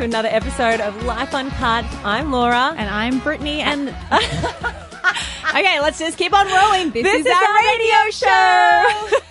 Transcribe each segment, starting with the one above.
to another episode of Life Uncut. I'm Laura. And I'm Brittany, and okay, let's just keep on rolling. This, This is, is our, our radio show.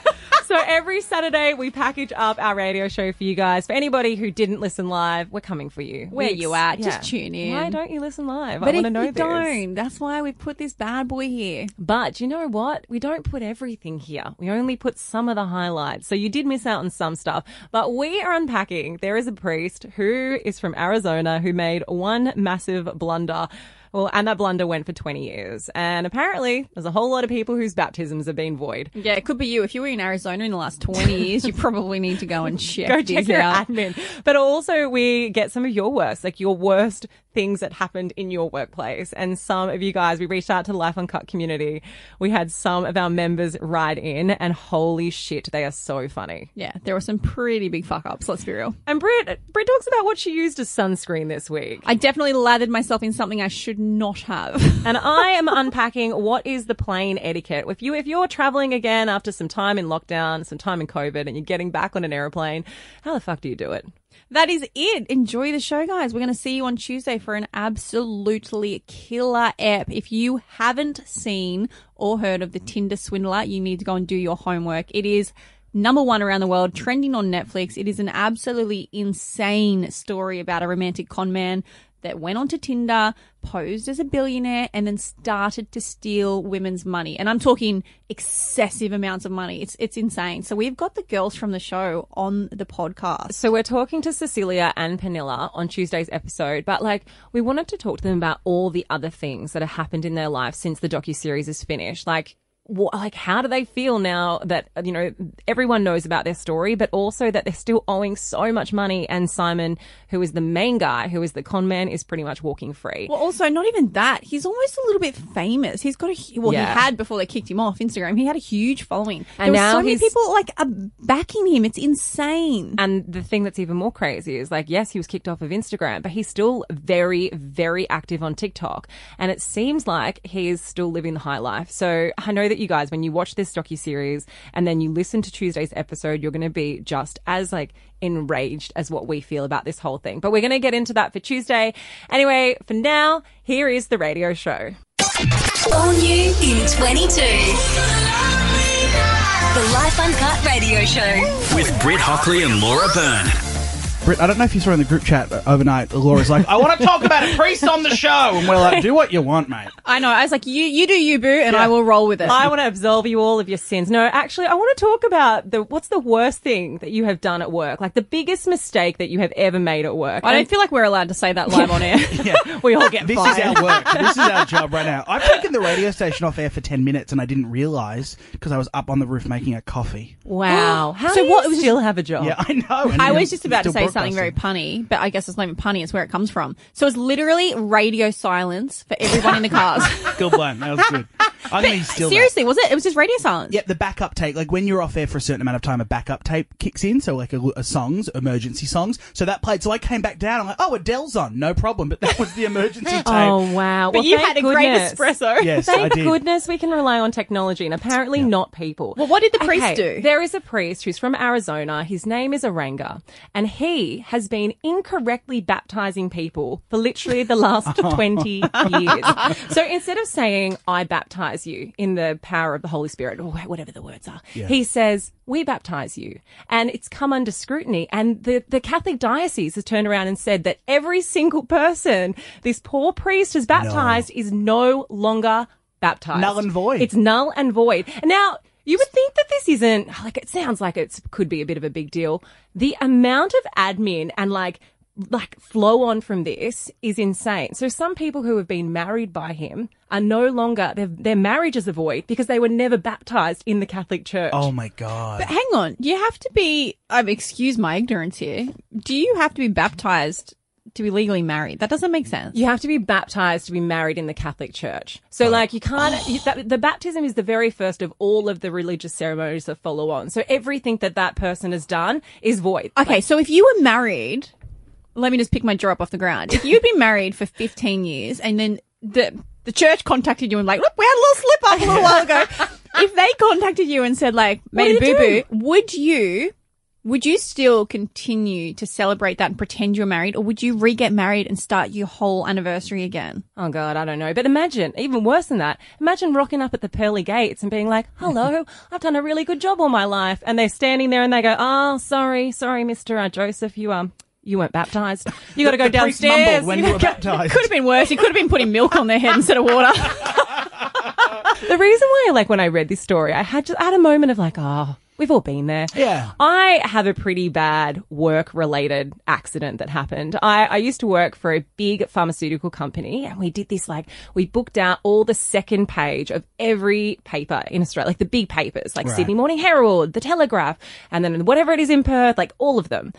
So every Saturday we package up our radio show for you guys. For anybody who didn't listen live, we're coming for you. Where you at? Just tune in. Why don't you listen live? I but want to know you this. don't, that's why we put this bad boy here. But you know what? We don't put everything here. We only put some of the highlights. So you did miss out on some stuff. But we are unpacking. There is a priest who is from Arizona who made one massive blunder. Well, and that blunder went for 20 years. And apparently, there's a whole lot of people whose baptisms have been void. Yeah, it could be you. If you were in Arizona in the last 20 years, you probably need to go and check Go check your out. admin. But also, we get some of your worst, like your worst things that happened in your workplace. And some of you guys, we reached out to the Life Uncut community. We had some of our members ride in, and holy shit, they are so funny. Yeah, there were some pretty big fuck ups, let's be real. And Britt, Britt talks about what she used as sunscreen this week. I definitely lathered myself in something I should not have. And I am unpacking what is the plane etiquette. If you if you're traveling again after some time in lockdown, some time in COVID, and you're getting back on an airplane, how the fuck do you do it? That is it. Enjoy the show, guys. We're going to see you on Tuesday for an absolutely killer ep. If you haven't seen or heard of the Tinder swindler, you need to go and do your homework. It is number one around the world, trending on Netflix. It is an absolutely insane story about a romantic con man that went onto Tinder, posed as a billionaire, and then started to steal women's money. And I'm talking excessive amounts of money. It's it's insane. So we've got the girls from the show on the podcast. So we're talking to Cecilia and Pernilla on Tuesday's episode, but like we wanted to talk to them about all the other things that have happened in their life since the docu series is finished. Like like how do they feel now that you know everyone knows about their story, but also that they're still owing so much money? And Simon, who is the main guy, who is the con man, is pretty much walking free. Well, also not even that. He's almost a little bit famous. He's got a well, Yeah. he had before they kicked him off Instagram. He had a huge following, And there were now so many people like are backing him. It's insane. And the thing that's even more crazy is like, yes, he was kicked off of Instagram, but he's still very, very active on TikTok. And it seems like he is still living the high life. So I know that you guys, when you watch this docu series and then you listen to Tuesday's episode, you're going to be just as like enraged as what we feel about this whole thing. But we're going to get into that for Tuesday. Anyway, for now, here is the radio show. All new in 22. The Life Uncut Radio Show. with Britt Hockley and Laura Byrne. Britt, I don't know if you saw in the group chat overnight. Laura's like, "I want to talk about a priest on the show," and we're like, "Do what you want, mate." I know. I was like, you you do you, boo, and I will roll with it. I want to absolve you all of your sins. No, actually, I want to talk about the what's the worst thing that you have done at work, like the biggest mistake that you have ever made at work. I don't feel like we're allowed to say that live on air. Yeah, we all get this fired. is our work. This is our job right now. I've taken the radio station off air for ten minutes, and I didn't realise because I was up on the roof making a coffee. Wow. How So so what- what? was still have a job? Yeah, I know. I was just about to say something very punny, but I guess it's not even punny. It's where it comes from. So it's literally radio silence for everyone in the cars. Good one. That was good. I'm going to steal that. Seriously, was it? It was just radio silence. Yep, the backup tape. Like when you're off air for a certain amount of time, a backup tape kicks in. So like a, a songs, emergency songs. So that played. So I came back down. I'm like, oh, Adele's on, no problem. But that was the emergency tape. Oh wow! But well, you had a great espresso. Yes, I Thank did. goodness we can rely on technology and apparently not people. Well, what did the priest Okay, do? There is a priest who's from Arizona. His name is Arango, and he has been incorrectly baptizing people for literally the last 20 years. So instead of saying, I baptize you in the power of the Holy Spirit, or whatever the words are, he says, we baptize you. And it's come under scrutiny. And the, the Catholic diocese has turned around and said that every single person this poor priest has baptized is no longer baptized. Null and void. It's null and void. Now, you would think that this isn't like it sounds like it could be a bit of a big deal. The amount of admin and like like flow on from this is insane. So some people who have been married by him are no longer their their marriages are void because they were never baptized in the Catholic Church. Oh my god. But hang on, you have to be. I'm um, excuse my ignorance here. Do you have to be baptized to be legally married? That doesn't make sense. You have to be baptized to be married in the Catholic Church. So, like, you can't. You, that, the baptism is the very first of all of the religious ceremonies that follow on. So, everything that that person has done is void. Okay, so if you were married, let me just pick my jaw up off the ground. If you'd been married for 15 years and then the the church contacted you and like, look, we had a little slip up a little while ago. if they contacted you and said like, made a boo boo, would you Would you still continue to celebrate that and pretend you're married, or would you re get married and start your whole anniversary again? Oh God, I don't know. But imagine, even worse than that, imagine rocking up at the pearly gates and being like, hello, I've done a really good job all my life. And they're standing there and they go, oh, sorry, sorry, Mr. Uh, Joseph, you, um, you weren't baptized. You got to go The downstairs. when you were baptized. Could have been worse. You could have been putting milk on their head instead of water. the reason why, like, when I read this story, I had just I had a moment of like, oh, we've all been there. Yeah. I have a pretty bad work related accident that happened. I, I used to work for a big pharmaceutical company and we did this like, we booked out all the second page of every paper in Australia, like the big papers, like Right. Sydney Morning Herald, The Telegraph, and then whatever it is in Perth, like all of them.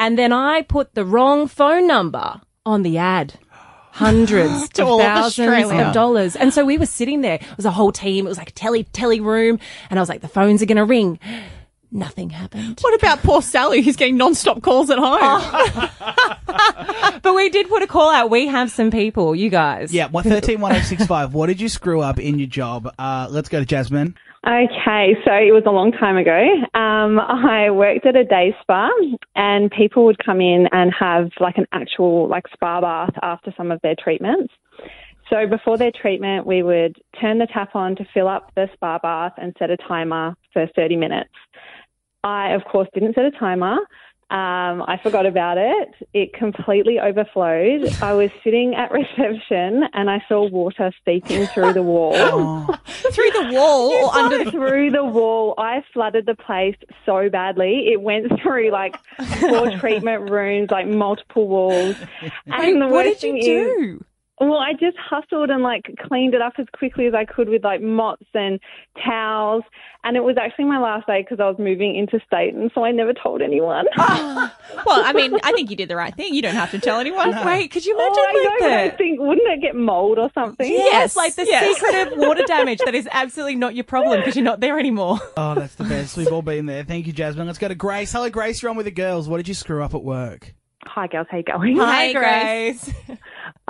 And then I put the wrong phone number on the ad. Hundreds To of thousands Australia. of dollars. And so we were sitting there. It was a whole team. It was like a telly, telly room. And I was like, the phones are going to ring. Nothing happened. what about poor Sally, who's getting non-stop calls at home? But we did put a call out. We have some people, you guys. Yeah, well, 131065. what did you screw up in your job? Uh, let's go to Jasmine. Okay, so it was a long time ago. Um, I worked at a day spa, and people would come in and have like an actual like spa bath after some of their treatments. So before their treatment, we would turn the tap on to fill up the spa bath and set a timer for 30 minutes. I, of course, didn't set a timer. Um, I forgot about it. It completely overflowed. I was sitting at reception and I saw water seeping through the wall. Through the wall or under the... through the wall. I flooded the place so badly. It went through like four treatment rooms, like multiple walls. And the what did you thing is, do? Well, I just hustled and like cleaned it up as quickly as I could with like mops and towels. And it was actually my last day because I was moving interstate, and so I never told anyone. Well, I mean, I think you did the right thing. You don't have to tell anyone. Wait, could you Oh, imagine I know, like but I think wouldn't it get mold or something? Yes, like the yes. secret of water damage that is absolutely not your problem because you're not there anymore. Oh, that's the best. We've all been there. Thank you, Jasmine. Let's go to Grace. Hello, Grace. You're on with the girls. What did you screw up at work? Hi, girls. How you going? Hi, Hey, Grace.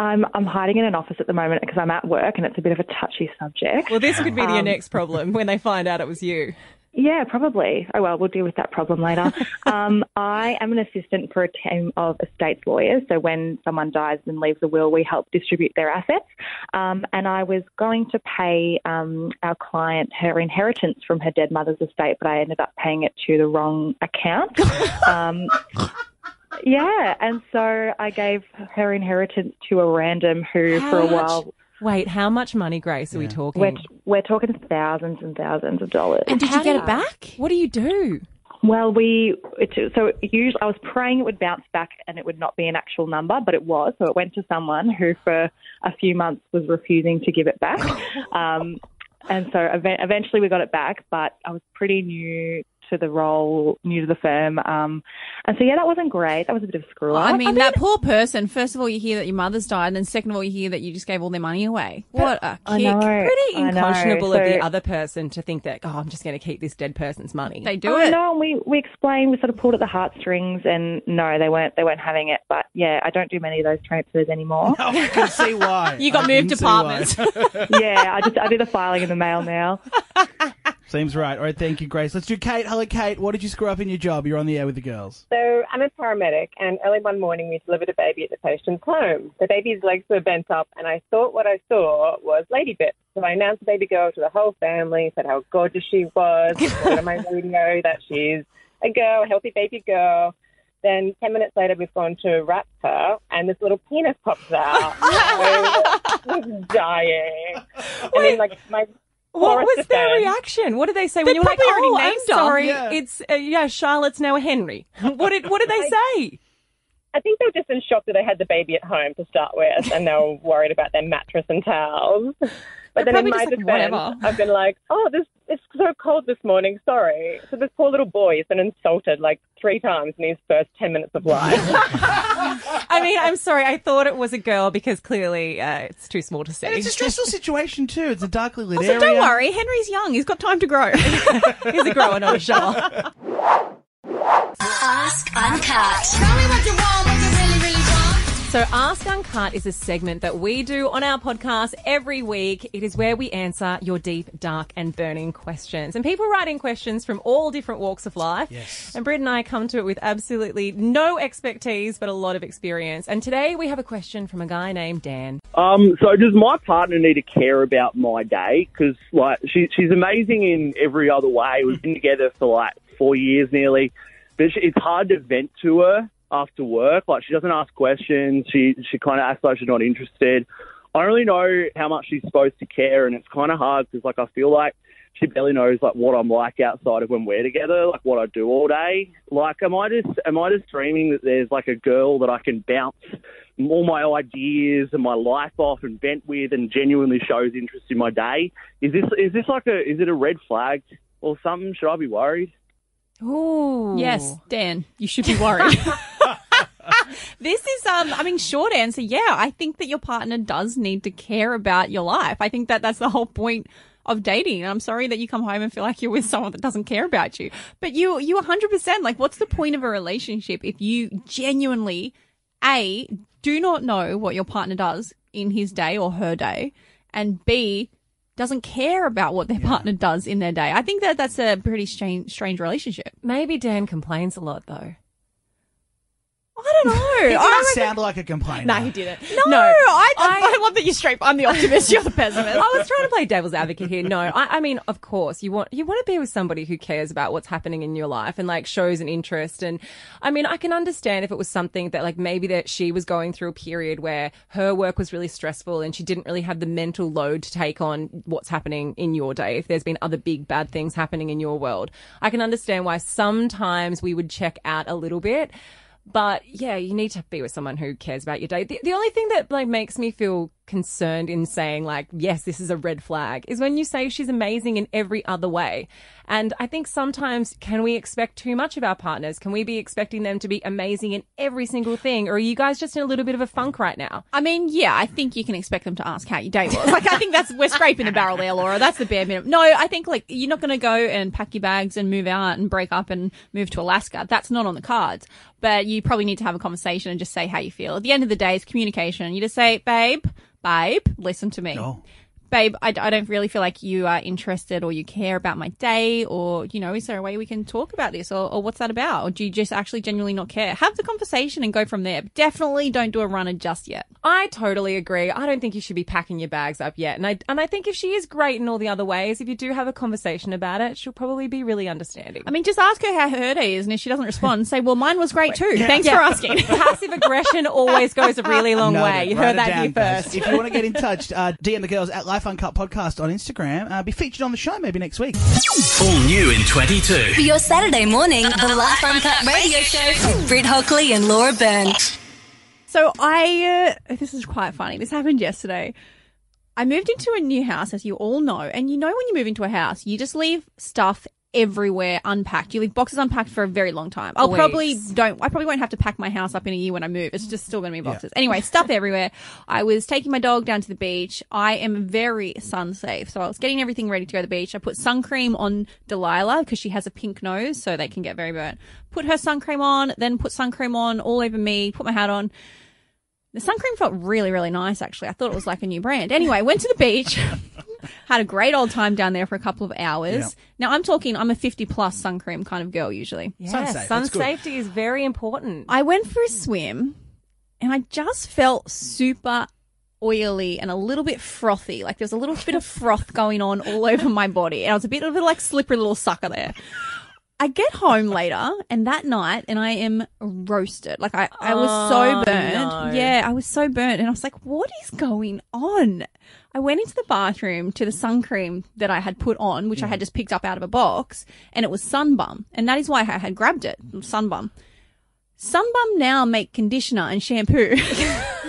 I'm I'm hiding in an office at the moment because I'm at work, and it's a bit of a touchy subject. Well, this could be your Um, next problem when they find out it was you. Yeah, probably. Oh well, we'll deal with that problem later. um, I am an assistant for a team of estates lawyers. So when someone dies and leaves a will, we help distribute their assets. Um, and I was going to pay um, our client her inheritance from her dead mother's estate, but I ended up paying it to the wrong account. yeah, and so I gave her inheritance to a random who, How for a much? while, Wait, how much money, Grace, are we talking? we're we're talking thousands and thousands of dollars. And did you get it back? What do you do? Well, we it, so usually I was praying it would bounce back and it would not be an actual number, but it was. So it went to someone who, for a few months, was refusing to give it back. um, and so ev- eventually we got it back, but I was pretty new to the role, new to the firm, um, and so yeah, that wasn't great. That was a bit of a screw up. I mean, that poor person. First of all, you hear that your mother's died, and then second of all, you hear that you just gave all their money away. What a kick! I know. Pretty I know. unconscionable of the other person to think that, oh, I'm just going to keep this dead person's money. They do Oh, it. no, and we we explained, we sort of pulled at the heartstrings, and no, they weren't they weren't having it. But yeah, I don't do many of those transfers anymore. Oh, I can see why. You got I moved can departments. yeah, I just I do the filing in the mail now. Seems right. All right, thank you, Grace. Let's do Kate. Hello, Kate. What did you screw up in your job? You're on the air with the girls. So I'm a paramedic, and early one morning we delivered a baby at the patient's home. The baby's legs were bent up, and I thought what I saw was lady bits. So I announced the baby girl to the whole family, said how gorgeous she was, said on my radio that she's a girl, a healthy baby girl. Then 10 minutes later, we've gone to wrap her, and this little penis pops out. I was dying. And then, like, my What chorus was their defense- reaction? What did they say They when you were like, probably already "Oh, I'm sorry, Yeah. it's uh, yeah, Charlotte's now a Henry." What did what did they say? I think they were just in shock that they had the baby at home to start with, and they were worried about their mattress and towels. But They're then in my just like, defense, whatever. I've been like, "Oh, this it's so cold this morning. Sorry." So this poor little boy has been insulted like three times in his first ten minutes of life. I mean, I'm sorry, I thought it was a girl because clearly uh, it's too small to see. And it's a stressful situation too. It's a darkly lit area. So area. don't worry, Henry's young. He's got time to grow. He's a grower, not a shower. Ask Uncut. So, Ask Uncut is a segment that we do on our podcast every week. It is where we answer your deep, dark, and burning questions. And people write in questions from all different walks of life. Yes. And Britt and I come to it with absolutely no expertise, but a lot of experience. And today we have a question from a guy named Dan. Um, so does my partner need to care about my day? Because like she, she's amazing in every other way. We've been together for like four years nearly, but it's hard to vent to her after work. Like she doesn't ask questions. She she kind of acts like she's not interested. I don't really know how much she's supposed to care, and it's kind of hard because like I feel like she barely knows like what I'm like outside of when we're together, like what I do all day. Like, am I just am I just dreaming that there's like a girl that I can bounce all my ideas and my life off and vent with, and genuinely shows interest in my day? Is this is this like a is it a red flag or something? Should I be worried? Oh Yes, Dan, you should be worried. this is, um, I mean, short answer, yeah. I think that your partner does need to care about your life. I think that that's the whole point of dating. And I'm sorry that you come home and feel like you're with someone that doesn't care about you. But you, you 100%, like, what's the point of a relationship if you genuinely, A, do not know what your partner does in his day or her day, and B, doesn't care about what their partner does in their day. I think that that's a pretty strange, strange relationship. Maybe Dan complains a lot, though. I don't know. He I didn't reckon- sound like a complainer. No, he didn't. No, I, I, love that you're straight. I'm the optimist. You're the pessimist. I was trying to play devil's advocate here. No, I, I mean, of course, you want you want to be with somebody who cares about what's happening in your life and like shows an interest. And I mean, I can understand if it was something that like maybe that she was going through a period where her work was really stressful and she didn't really have the mental load to take on what's happening in your day. If there's been other big bad things happening in your world, I can understand why sometimes we would check out a little bit. But yeah, you need to be with someone who cares about your day. The, the only thing that like makes me feel concerned in saying like, yes, this is a red flag is when you say she's amazing in every other way. And I think sometimes can we expect too much of our partners? Can we be expecting them to be amazing in every single thing? Or are you guys just in a little bit of a funk right now? I mean, yeah, I think you can expect them to ask how your day was. Like, I think that's we're scraping the barrel there, Laura. That's the bare minimum. No, I think like you're not going to go and pack your bags and move out and break up and move to Alaska. That's not on the cards. But you probably need to have a conversation and just say how you feel. At the end of the day, it's communication. You just say, babe, babe, listen to me. Babe, I, I don't really feel like you are interested or you care about my day or, you know, is there a way we can talk about this or, or what's that about? Or do you just actually genuinely not care? Have the conversation and go from there. But definitely don't do a runner just yet. I totally agree. I don't think you should be packing your bags up yet. And I, and I think if she is great in all the other ways, if you do have a conversation about it, she'll probably be really understanding. I mean, just ask her how her day is, and if she doesn't respond, say, "Well, mine was great too. Thanks for asking." Passive aggression always goes a really long Noted. way. You Write heard that down, here first. If you want to get in touch, uh, DM the girls at Life Uncut Podcast on Instagram. Uh, be featured on the show maybe next week. All new in 22. For your Saturday morning, the Life Uncut Radio Show with Britt Hockley and Laura Byrne. So I, uh, this is quite funny. This happened yesterday. I moved into a new house, as you all know, and you know when you move into a house, you just leave stuff everywhere unpacked. You leave boxes unpacked for a very long time. I'll Weeks. probably don't. I probably won't have to pack my house up in a year when I move. It's just still going to be boxes. Anyway, stuff everywhere. I was taking my dog down to the beach. I am very sun safe, so I was getting everything ready to go to the beach. I put sun cream on Delilah because she has a pink nose, so they can get very burnt. Put her sun cream on, then put sun cream on all over me. Put my hat on. The sun cream felt really, really nice, actually. I thought it was like a new brand. Anyway, went to the beach, had a great old time down there for a couple of hours. Yeah. Now, I'm talking, I'm a 50 plus sun cream kind of girl usually. Yeah, Sun safe, sun safety is very important. I went for a swim and I just felt super oily and a little bit frothy. Like there was a little bit of froth going on all over my body. And I was a bit of a like slippery little sucker there. I get home later and that night and I am roasted. Like I, I was so Oh, burnt. no. Yeah, I was so burnt and I was like, what is going on? I went into the bathroom to the sun cream that I had put on, which I had mm. just picked up out of a box, and it was Sunbum. And that is why I had grabbed it, Sunbum. Sunbum now make conditioner and shampoo.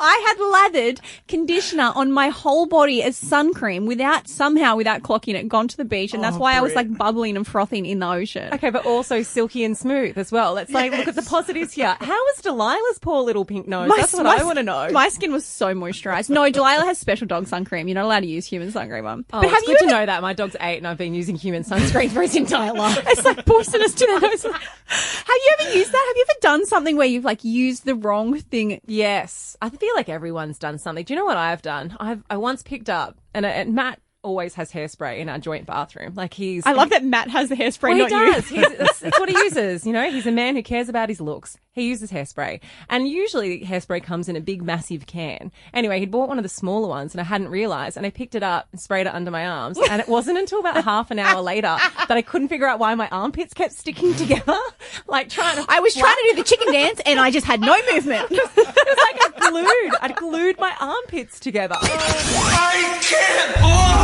I had lathered conditioner on my whole body as sun cream without somehow without clocking it, gone to the beach, and that's Oh, why I was like bubbling and frothing in the ocean. Okay, but also silky and smooth as well. Let's like look at the positives here. How was Delilah's poor little pink nose? That's what I want to know. My skin was so moisturized. No, Delilah has special dog sun cream. You're not allowed to use human sun cream on. Oh, but have it's you good to know that my dog's eight and I've been using human sunscreen for his entire life. It's like poisonous to the nose. Have you ever used that? Have you ever done something where you've like used the wrong thing? Yes, I feel like everyone's done something. Do you know what I've done? I've I once picked up and, uh, and Matt always has hairspray in our joint bathroom. Like he's I love that Matt has the hairspray, Well, he does. you. He's, it's, it's what he uses. You know, he's a man who cares about his looks. He uses hairspray, and usually hairspray comes in a big, massive can. Anyway, he'd bought one of the smaller ones, and I hadn't realised, and I picked it up and sprayed it under my arms. And it wasn't until about half an hour later that I couldn't figure out why my armpits kept sticking together, like trying to. I was trying to do the chicken dance and I just had no movement. It was like I glued. I'd glued my armpits together.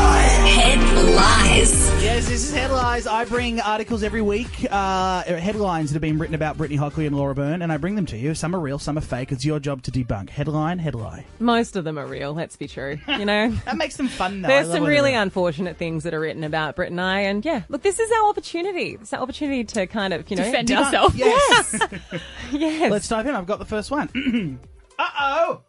Headlines. Yes, this is Headlines. I bring articles every week, uh, headlines that have been written about Brittany Hockley and Laura Byrne, and I bring them to you. Some are real, some are fake. It's your job to debunk. Headline, headline. Most of them are real. Let's be true. You know. That makes them fun, though. There's some really unfortunate things that are written about Brit and I, and yeah, look, this is our opportunity. It's our opportunity to kind of, you know, Defend Debunk. ourselves. Yes. Yes. Let's dive in. I've got the first one. uh oh.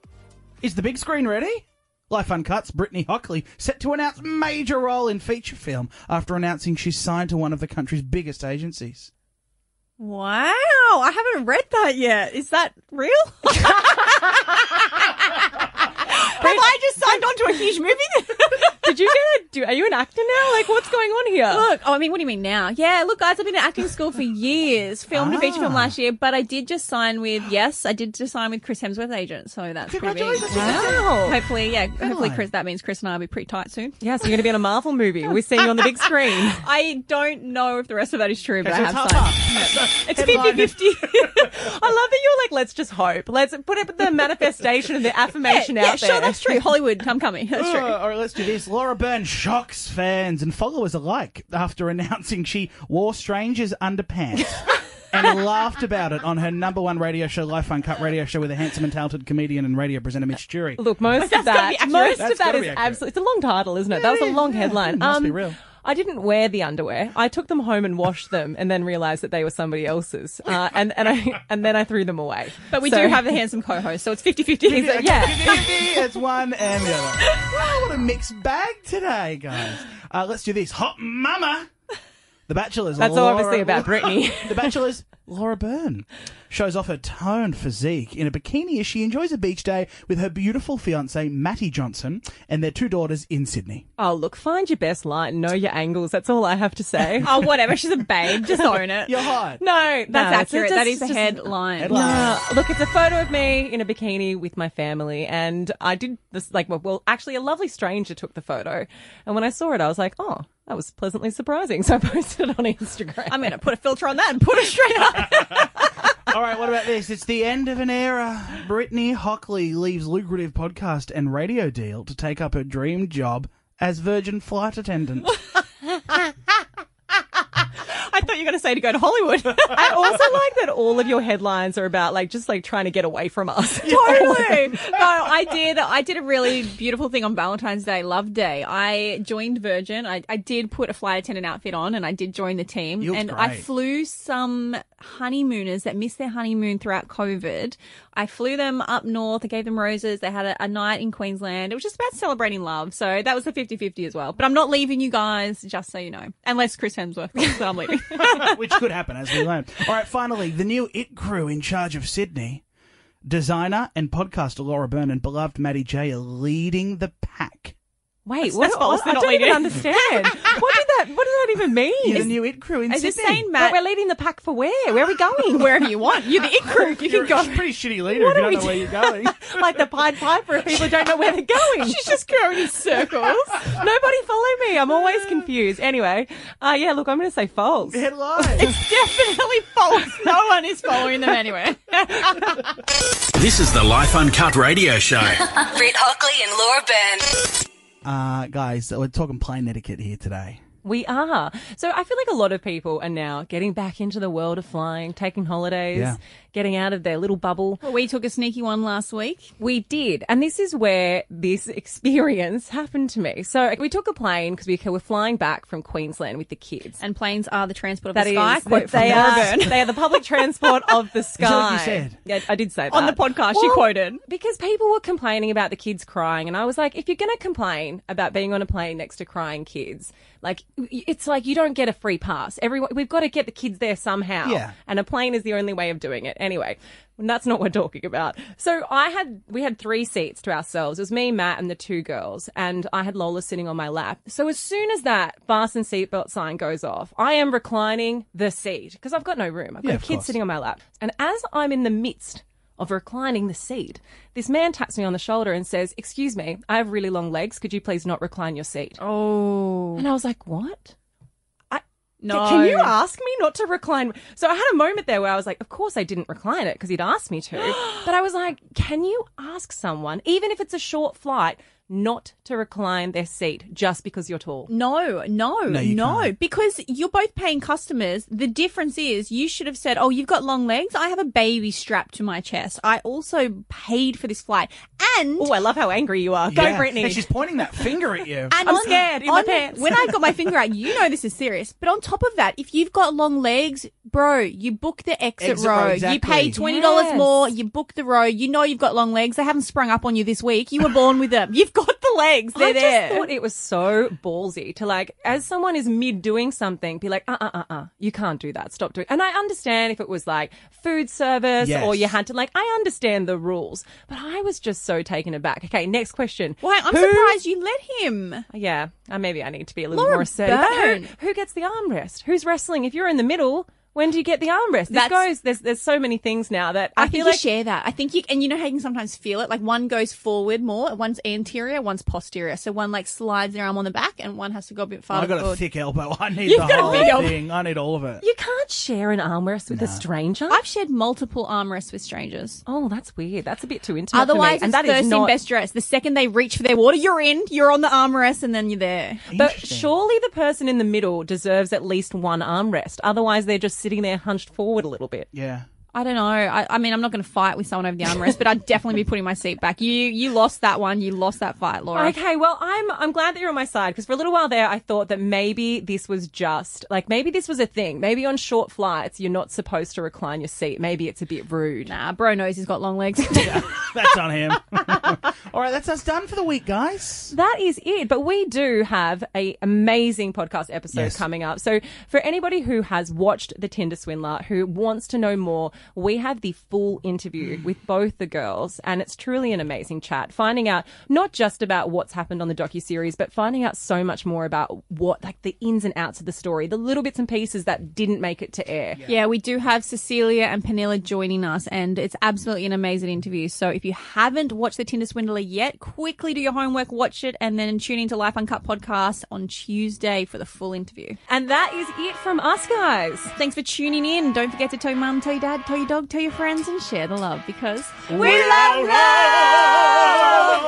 Is the big screen ready? Life Uncut's Brittany Hockley set to announce major role in feature film after announcing she's signed to one of the country's biggest agencies. Wow, I haven't read that yet. Is that real? Have I just signed on to a huge movie? Did you get a? Do, are you an actor now? Like, what's going on here? Look, oh, I mean, what do you mean now? Yeah, look, guys, I've been at acting school for years. Filmed a feature film Ah. last year, but I did just sign with, yes, I did just sign with Chris Hemsworth agent, so that's pretty big. Congratulations. Wow. Hopefully, yeah, hopefully. Chris. That means Chris and I will be pretty tight soon. Yes, you're going to be in a Marvel movie. We're seeing you on the big screen. I don't know if the rest of that is true, but I have signed. It's Headline. 50 50. I love that you're like, let's just hope. Let's put up the manifestation and the affirmation yeah, out there. sure, that's true. Hollywood, I'm coming. That's true. Uh, all right, let's do this. Laura Byrne shocks fans and followers alike after announcing she wore strangers' underpants. And laughed about it on her number one radio show, Life Uncut radio show, with a handsome and talented comedian and radio presenter Mitch Churi. Look, most of that, most That's of that gotta is be accurate. absolutely. It's a long title, isn't it? that was a long yeah. headline. Um, Must be real. I didn't wear the underwear. I took them home and washed them, and then realised that they were somebody else's. Uh, and and I and then I threw them away. But we So- do have the handsome co-host, so it's 50-50. He's like, yeah. it's one and the other. Wow, what a mixed bag today, guys. Uh, let's do this. Hot Mama. The Bachelor's. That's Laura- obviously about Britney. the Bachelor's Laura Byrne shows off her toned physique in a bikini as she enjoys a beach day with her beautiful fiance Matty Johnson and their two daughters in Sydney. Oh, look, find your best line, know your angles. That's all I have to say. oh, whatever. She's a babe. Just own it. You're hot. no, That's no, accurate. just- that is a just- headline. Headline. Uh, look, it's a photo of me in a bikini with my family, and I did this like well, well, actually, a lovely stranger took the photo, and when I saw it, I was like, oh, that was pleasantly surprising. So I posted it on Instagram. I'm going to put a filter on that and put it straight up. All right, what about this? It's the end of an era. Brittany Hockley leaves lucrative podcast and radio deal to take up her dream job as Virgin flight attendant. I thought you were going to say to go to Hollywood. I also like that all of your headlines are about like just like trying to get away from us. totally. No, I did. I did a really beautiful thing on Valentine's Day, Love Day. I joined Virgin. I, I did put a flight attendant outfit on, and I did join the team. You and I flew some honeymooners that missed their honeymoon throughout COVID. I flew them up north. I gave them roses. They had a, a night in Queensland. It was just about celebrating love. So that was a 50-50 as well. But I'm not leaving you guys, just so you know. Unless Chris Hemsworth that I'm leaving. which could happen as we learn. All right, finally, the new It crew in charge of Sydney. Designer and podcaster Laura Byrne and beloved Matty J are leading the pack. Wait, That's what? false. I They're not don't even understand. what did that? What does that even mean? You're the new It crew in Is Sydney. this saying But Matt? we're leading the pack for where? Where are we going? Wherever you want. You're the it crew. You You're can go. pretty shitty leader What if you don't we know where you're going. like the Pied Piper if people don't know where they're going. She's just going in circles. Nobody follow me. I'm always confused. Anyway, uh, yeah, look, I'm going to say false. Headline. It's definitely false. No one is following them anywhere. This is the Life Uncut radio show. Britt Hockley and Laura Byrne. Uh, guys, we're talking plane etiquette here today. We are. So I feel like a lot of people are now getting back into the world of flying, taking holidays, Yeah. getting out of their little bubble. Well, we took a sneaky one last week. We did. And this is where this experience happened to me. So we took a plane because we were flying back from Queensland with the kids. And planes are the transport of That the is, sky. Quote from they are, they are the public transport of the sky. that what you said? Yeah, I did say that. On the podcast, she quoted. Because people were complaining about the kids crying, and I was like, if you're going to complain about being on a plane next to crying kids, like it's like you don't get a free pass. Everyone, we've got to get the kids there somehow. Yeah. And a plane is the only way of doing it. Anyway, that's not what we're talking about. So I had we had three seats to ourselves. It was me, Matt, and the two girls, and I had Lola sitting on my lap. So as soon as that fasten seatbelt sign goes off, I am reclining the seat because I've got no room. I've got Yeah, a kid sitting on my lap, and as I'm in the midst of reclining the seat, this man taps me on the shoulder and says, "Excuse me, I have really long legs. Could you please not recline your seat?" Oh. And I was like, "What?" I, No. Can you ask me not to recline? So I had a moment there where I was like, of course I didn't recline it because he'd asked me to. but I was like, can you ask someone, even if it's a short flight, not to recline their seat just because you're tall? No, no, No, no, can't. because you're both paying customers. The difference is you should have said, "Oh, you've got long legs. I have a baby strapped to my chest. I also paid for this flight." And Oh, I love how angry you are. Go, Yeah. Brittany. And she's pointing that finger at you. And I'm on- scared in my pants. When I got my finger out, you know this is serious. But on top of that, if you've got long legs, bro, you book the exit, Exit row, row. exactly. You pay twenty dollars Yes. more. You book the row. You know you've got long legs. They haven't sprung up on you this week. You were born with them. You've got the legs. They're I just there. thought it was so ballsy to like, as someone is mid doing something, be like, uh, uh, uh, uh, you can't do that. Stop doing. And I understand if it was like food service Yes. or you had to like, I understand the rules, but I was just so taken aback. Okay, next question. Why? I'm Who- surprised you let him. Yeah, uh, maybe I need to be a little Laura more assertive. But Byrne. Who, who gets the armrest? Who's wrestling? If you're in the middle, when do you get the armrest? This That's- goes. There's there's so many things now that I, I, think feel you like share that. I think you, and you know how you can sometimes feel it. Like one goes forward more, one's anterior, one's posterior. So one like slides their arm on the back, and one has to go a bit I farther got a thick elbow. I need You've the got a whole big elbow. thing. I need all of it. you can't share an armrest with a stranger. I've shared multiple armrests with strangers. oh, that's weird. That's a bit too intimate. Otherwise, for me. and it's that is first not. in best dress. The second they reach for their water, you're in. You're on the armrest, and then you're there. But surely the person in the middle deserves at least one armrest. Otherwise, they're just sitting there hunched forward a little bit. Yeah. I don't know. I, I mean, I'm not going to fight with someone over the armrest, but I'd definitely be putting my seat back. You you lost that one. You lost that fight, Laura. Okay, well, I'm I'm glad that you're on my side because for a little while there, I thought that maybe this was just like maybe this was a thing. Maybe on short flights, you're not supposed to recline your seat. Maybe it's a bit rude. Nah, bro knows he's got long legs. That's on him. all right, that's us done for the week, guys. That is it. But we do have a amazing podcast episode Yes. coming up. So for anybody who has watched The Tinder Swindler, who wants to know more, we have the full interview mm. with both the girls, and it's truly an amazing chat. Finding out not just about what's happened on the docu series, but finding out so much more about what like the ins and outs of the story, the little bits and pieces that didn't make it to air. Yeah, we do have Cecilia and Pernilla joining us, and it's absolutely an amazing interview. So if you haven't watched The Tinder Swindler yet, quickly do your homework, watch it, and then tune into Life Uncut podcast on Tuesday for the full interview. And that is it from us, guys. Thanks for tuning in. Don't forget to tell your mum, tell your dad, tell your dog, tell your friends, and share the love because We love love.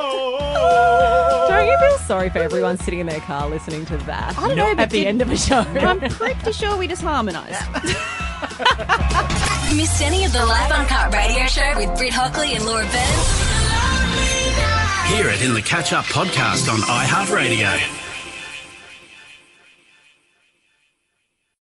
Don't you feel sorry for everyone sitting in their car listening to that? I don't know, but at the did- end of a show. I'm pretty sure we just harmonised. Missed any of the Life Uncut radio show with Britt Hockley and Laura Byrne? Hear it in the Catch Up podcast on iHeartRadio.